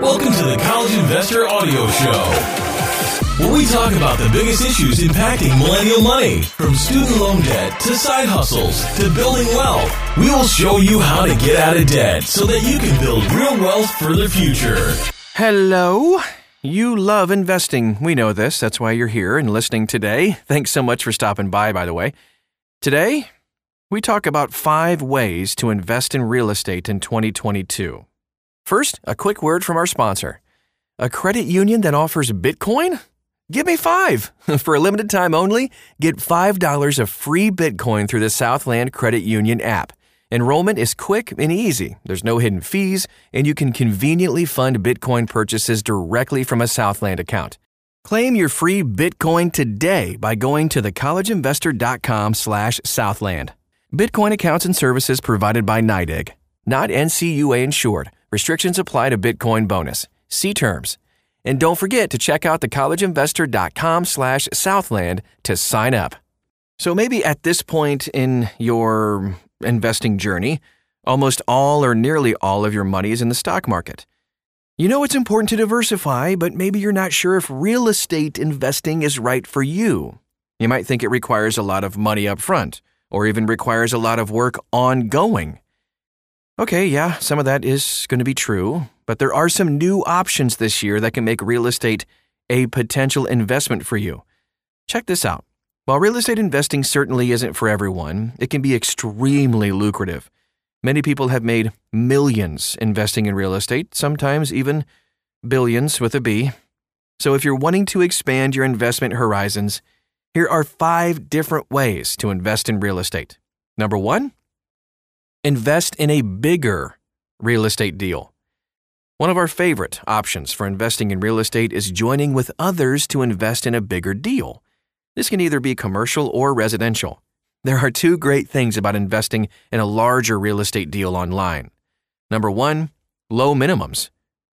Welcome to the College Investor Audio Show where we talk about the biggest issues impacting millennial money, from student loan debt to side hustles to building wealth. We will show you how to get out of debt so that you can build real wealth for the future. Hello. You love investing. We know this. That's why you're here and listening today. Thanks so much for stopping by, by the way. Today, we talk about five ways to invest in real estate in 2022. First, a quick word from our sponsor. A credit union that offers Bitcoin? Give me five. For a limited time only, get $5 of free Bitcoin through the Southland Credit Union app. Enrollment is quick and easy. There's no hidden fees, and you can conveniently fund Bitcoin purchases directly from a Southland account. Claim your free Bitcoin today by going to thecollegeinvestor.com/southland. Bitcoin accounts and services provided by NYDIG, not NCUA insured. Restrictions apply to Bitcoin bonus. See terms. And don't forget to check out thecollegeinvestor.com slash Southland to sign up. So maybe at this point in your investing journey, almost all or nearly all of your money is in the stock market. You know it's important to diversify, but maybe you're not sure if real estate investing is right for you. You might think it requires a lot of money up front, or even requires a lot of work ongoing. Okay, yeah, some of that is going to be true, but there are some new options this year that can make real estate a potential investment for you. Check this out. While real estate investing certainly isn't for everyone, it can be extremely lucrative. Many people have made millions investing in real estate, sometimes even billions with a B. So if you're wanting to expand your investment horizons, here are five different ways to invest in real estate. Number one, invest in a bigger real estate deal. One of our favorite options for investing in real estate is joining with others to invest in a bigger deal. This can either be commercial or residential. There are two great things about investing in a larger real estate deal online. Number one, low minimums.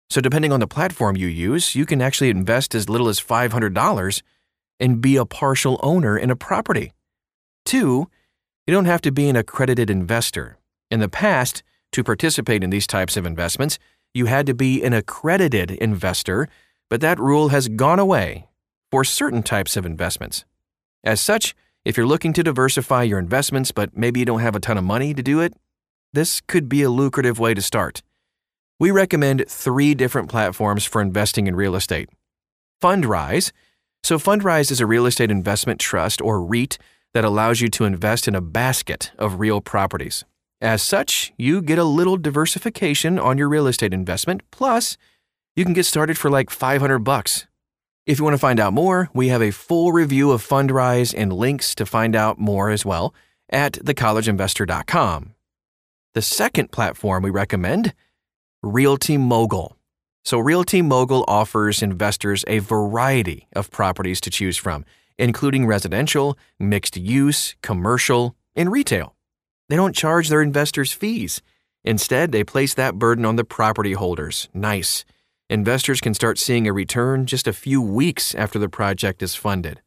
So, depending on the platform you use, you can actually invest as little as $500 and be a partial owner in a property. Two, you don't have to be an accredited investor. In the past, to participate in these types of investments, you had to be an accredited investor, but that rule has gone away for certain types of investments. As such, if you're looking to diversify your investments but maybe you don't have a ton of money to do it, this could be a lucrative way to start. We recommend three different platforms for investing in real estate. Fundrise. So, Fundrise is a real estate investment trust or REIT that allows you to invest in a basket of real properties. As such, you get a little diversification on your real estate investment, plus you can get started for like 500 bucks. If you want to find out more, we have a full review of Fundrise and links to find out more as well at thecollegeinvestor.com. The second platform we recommend, Realty Mogul. So Realty Mogul offers investors a variety of properties to choose from, including residential, mixed use, commercial, and retail. They don't charge their investors fees. Instead, they place that burden on the property holders. Nice. Investors can start seeing a return just a few weeks after the project is funded.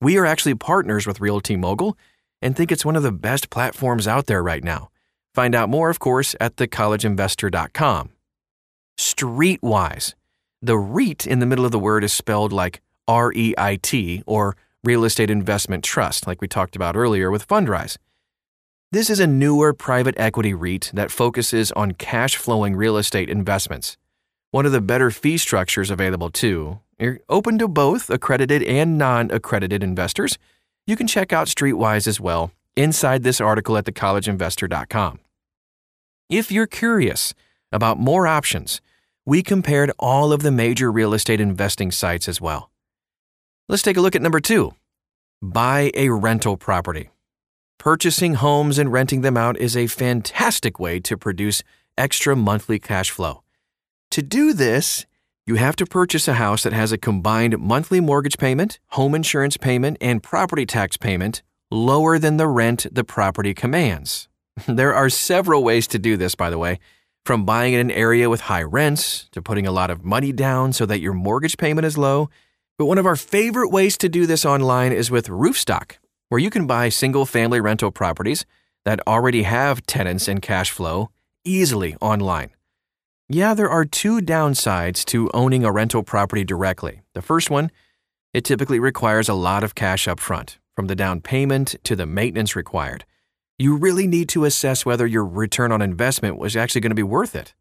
We are actually partners with Realty Mogul and think it's one of the best platforms out there right now. Find out more, of course, at thecollegeinvestor.com. Streitwise. The REIT in the middle of the word is spelled like R E I T or Real Estate Investment Trust, like we talked about earlier with Fundrise. This is a newer private equity REIT that focuses on cash flowing real estate investments. One of the better fee structures available, too. You're open to both accredited and non accredited investors. You can check out Streitwise as well inside this article at thecollegeinvestor.com. If you're curious about more options, we compared all of the major real estate investing sites as well. Let's take a look at number two buy a rental property. Purchasing homes and renting them out is a fantastic way to produce extra monthly cash flow. To do this, you have to purchase a house that has a combined monthly mortgage payment, home insurance payment, and property tax payment lower than the rent the property commands. There are several ways to do this, by the way, from buying in an area with high rents to putting a lot of money down so that your mortgage payment is low. But one of our favorite ways to do this online is with Roofstock where you can buy single family rental properties that already have tenants and cash flow easily online. Yeah, there are two downsides to owning a rental property directly. The first one, it typically requires a lot of cash up front, from the down payment to the maintenance required. You really need to assess whether your return on investment was actually going to be worth it.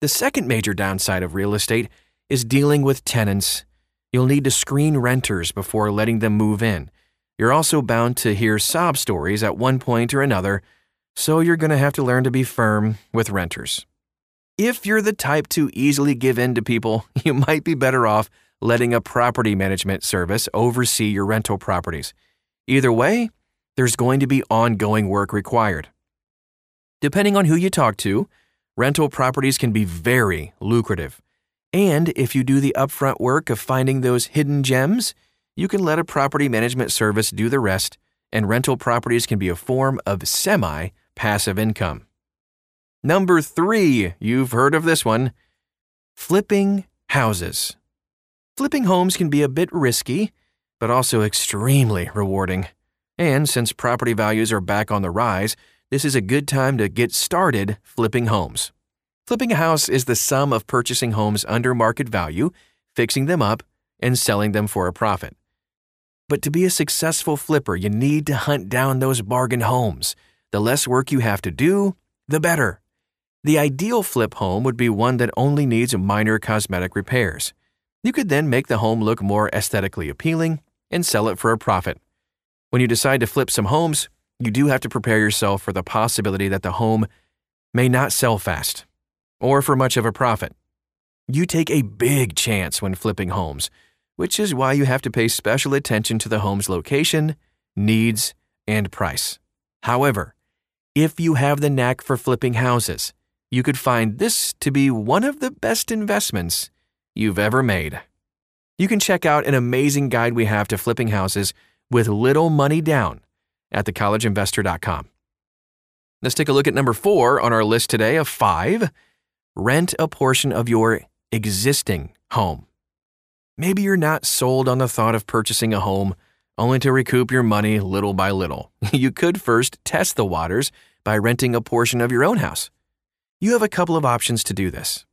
The second major downside of real estate is dealing with tenants. You'll need to screen renters before letting them move in. You're also bound to hear sob stories at one point or another, so you're going to have to learn to be firm with renters. If you're the type to easily give in to people, you might be better off letting a property management service oversee your rental properties. Either way, there's going to be ongoing work required. Depending on who you talk to, rental properties can be very lucrative. And if you do the upfront work of finding those hidden gems, you can let a property management service do the rest, and rental properties can be a form of semi passive income. Number three, you've heard of this one flipping houses. Flipping homes can be a bit risky, but also extremely rewarding. And since property values are back on the rise, this is a good time to get started flipping homes. Flipping a house is the sum of purchasing homes under market value, fixing them up, and selling them for a profit. But to be a successful flipper, you need to hunt down those bargain homes. The less work you have to do, the better. The ideal flip home would be one that only needs minor cosmetic repairs. You could then make the home look more aesthetically appealing and sell it for a profit. When you decide to flip some homes, you do have to prepare yourself for the possibility that the home may not sell fast or for much of a profit. You take a big chance when flipping homes, which is why you have to pay special attention to the home's location, needs, and price. However, if you have the knack for flipping houses, you could find this to be one of the best investments you've ever made. You can check out an amazing guide we have to flipping houses with little money down at thecollegeinvestor.com. Let's take a look at number four on our list today of five rent a portion of your existing home. Maybe you're not sold on the thought of purchasing a home only to recoup your money little by little. You could first test the waters by renting a portion of your own house. You have a couple of options to do this.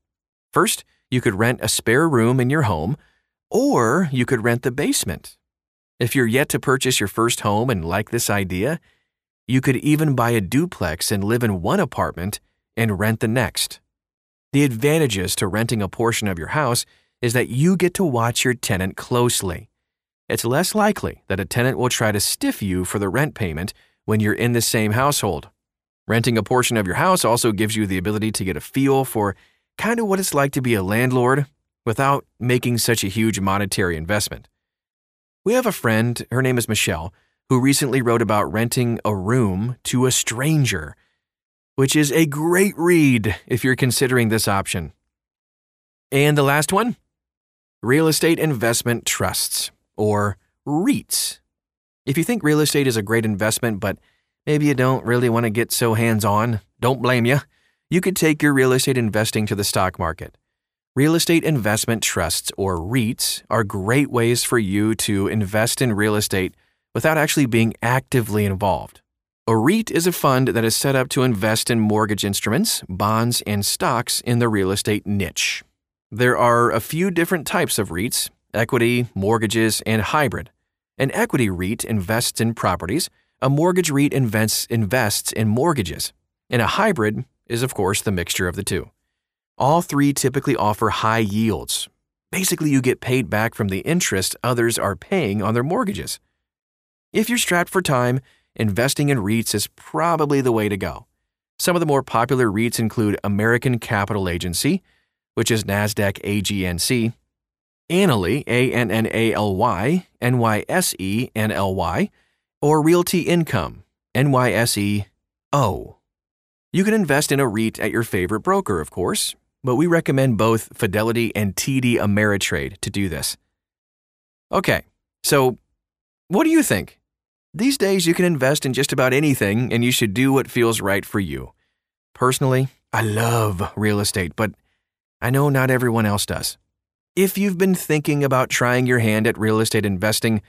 First, you could rent a spare room in your home, or you could rent the basement. If you're yet to purchase your first home and like this idea, you could even buy a duplex and live in one apartment and rent the next. The advantages to renting a portion of your house is that you get to watch your tenant closely. It's less likely that a tenant will try to stiff you for the rent payment when you're in the same household. Renting a portion of your house also gives you the ability to get a feel for kind of what it's like to be a landlord without making such a huge monetary investment. We have a friend, her name is Michelle, who recently wrote about renting a room to a stranger, which is a great read if you're considering this option. And the last one real estate investment trusts, or REITs. If you think real estate is a great investment, but Maybe you don't really want to get so hands on. Don't blame you. You could take your real estate investing to the stock market. Real estate investment trusts, or REITs, are great ways for you to invest in real estate without actually being actively involved. A REIT is a fund that is set up to invest in mortgage instruments, bonds, and stocks in the real estate niche. There are a few different types of REITs equity, mortgages, and hybrid. An equity REIT invests in properties a mortgage REIT invests, invests in mortgages, and a hybrid is, of course, the mixture of the two. All three typically offer high yields. Basically, you get paid back from the interest others are paying on their mortgages. If you're strapped for time, investing in REITs is probably the way to go. Some of the more popular REITs include American Capital Agency, which is NASDAQ AGNC, Annaly, A N N A L Y, N Y S E N L Y, or Realty Income, N Y S E O. You can invest in a REIT at your favorite broker, of course, but we recommend both Fidelity and TD Ameritrade to do this. Okay, so what do you think? These days, you can invest in just about anything, and you should do what feels right for you. Personally, I love real estate, but I know not everyone else does. If you've been thinking about trying your hand at real estate investing,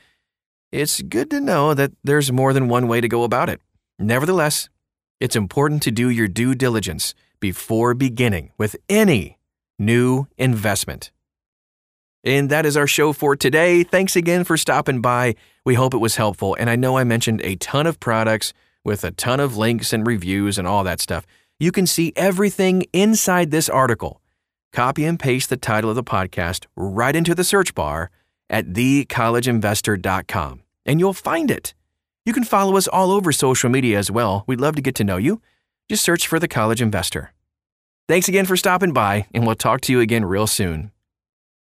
it's good to know that there's more than one way to go about it. Nevertheless, it's important to do your due diligence before beginning with any new investment. And that is our show for today. Thanks again for stopping by. We hope it was helpful. And I know I mentioned a ton of products with a ton of links and reviews and all that stuff. You can see everything inside this article. Copy and paste the title of the podcast right into the search bar at thecollegeinvestor.com and you'll find it. You can follow us all over social media as well. We'd love to get to know you. Just search for The College Investor. Thanks again for stopping by, and we'll talk to you again real soon.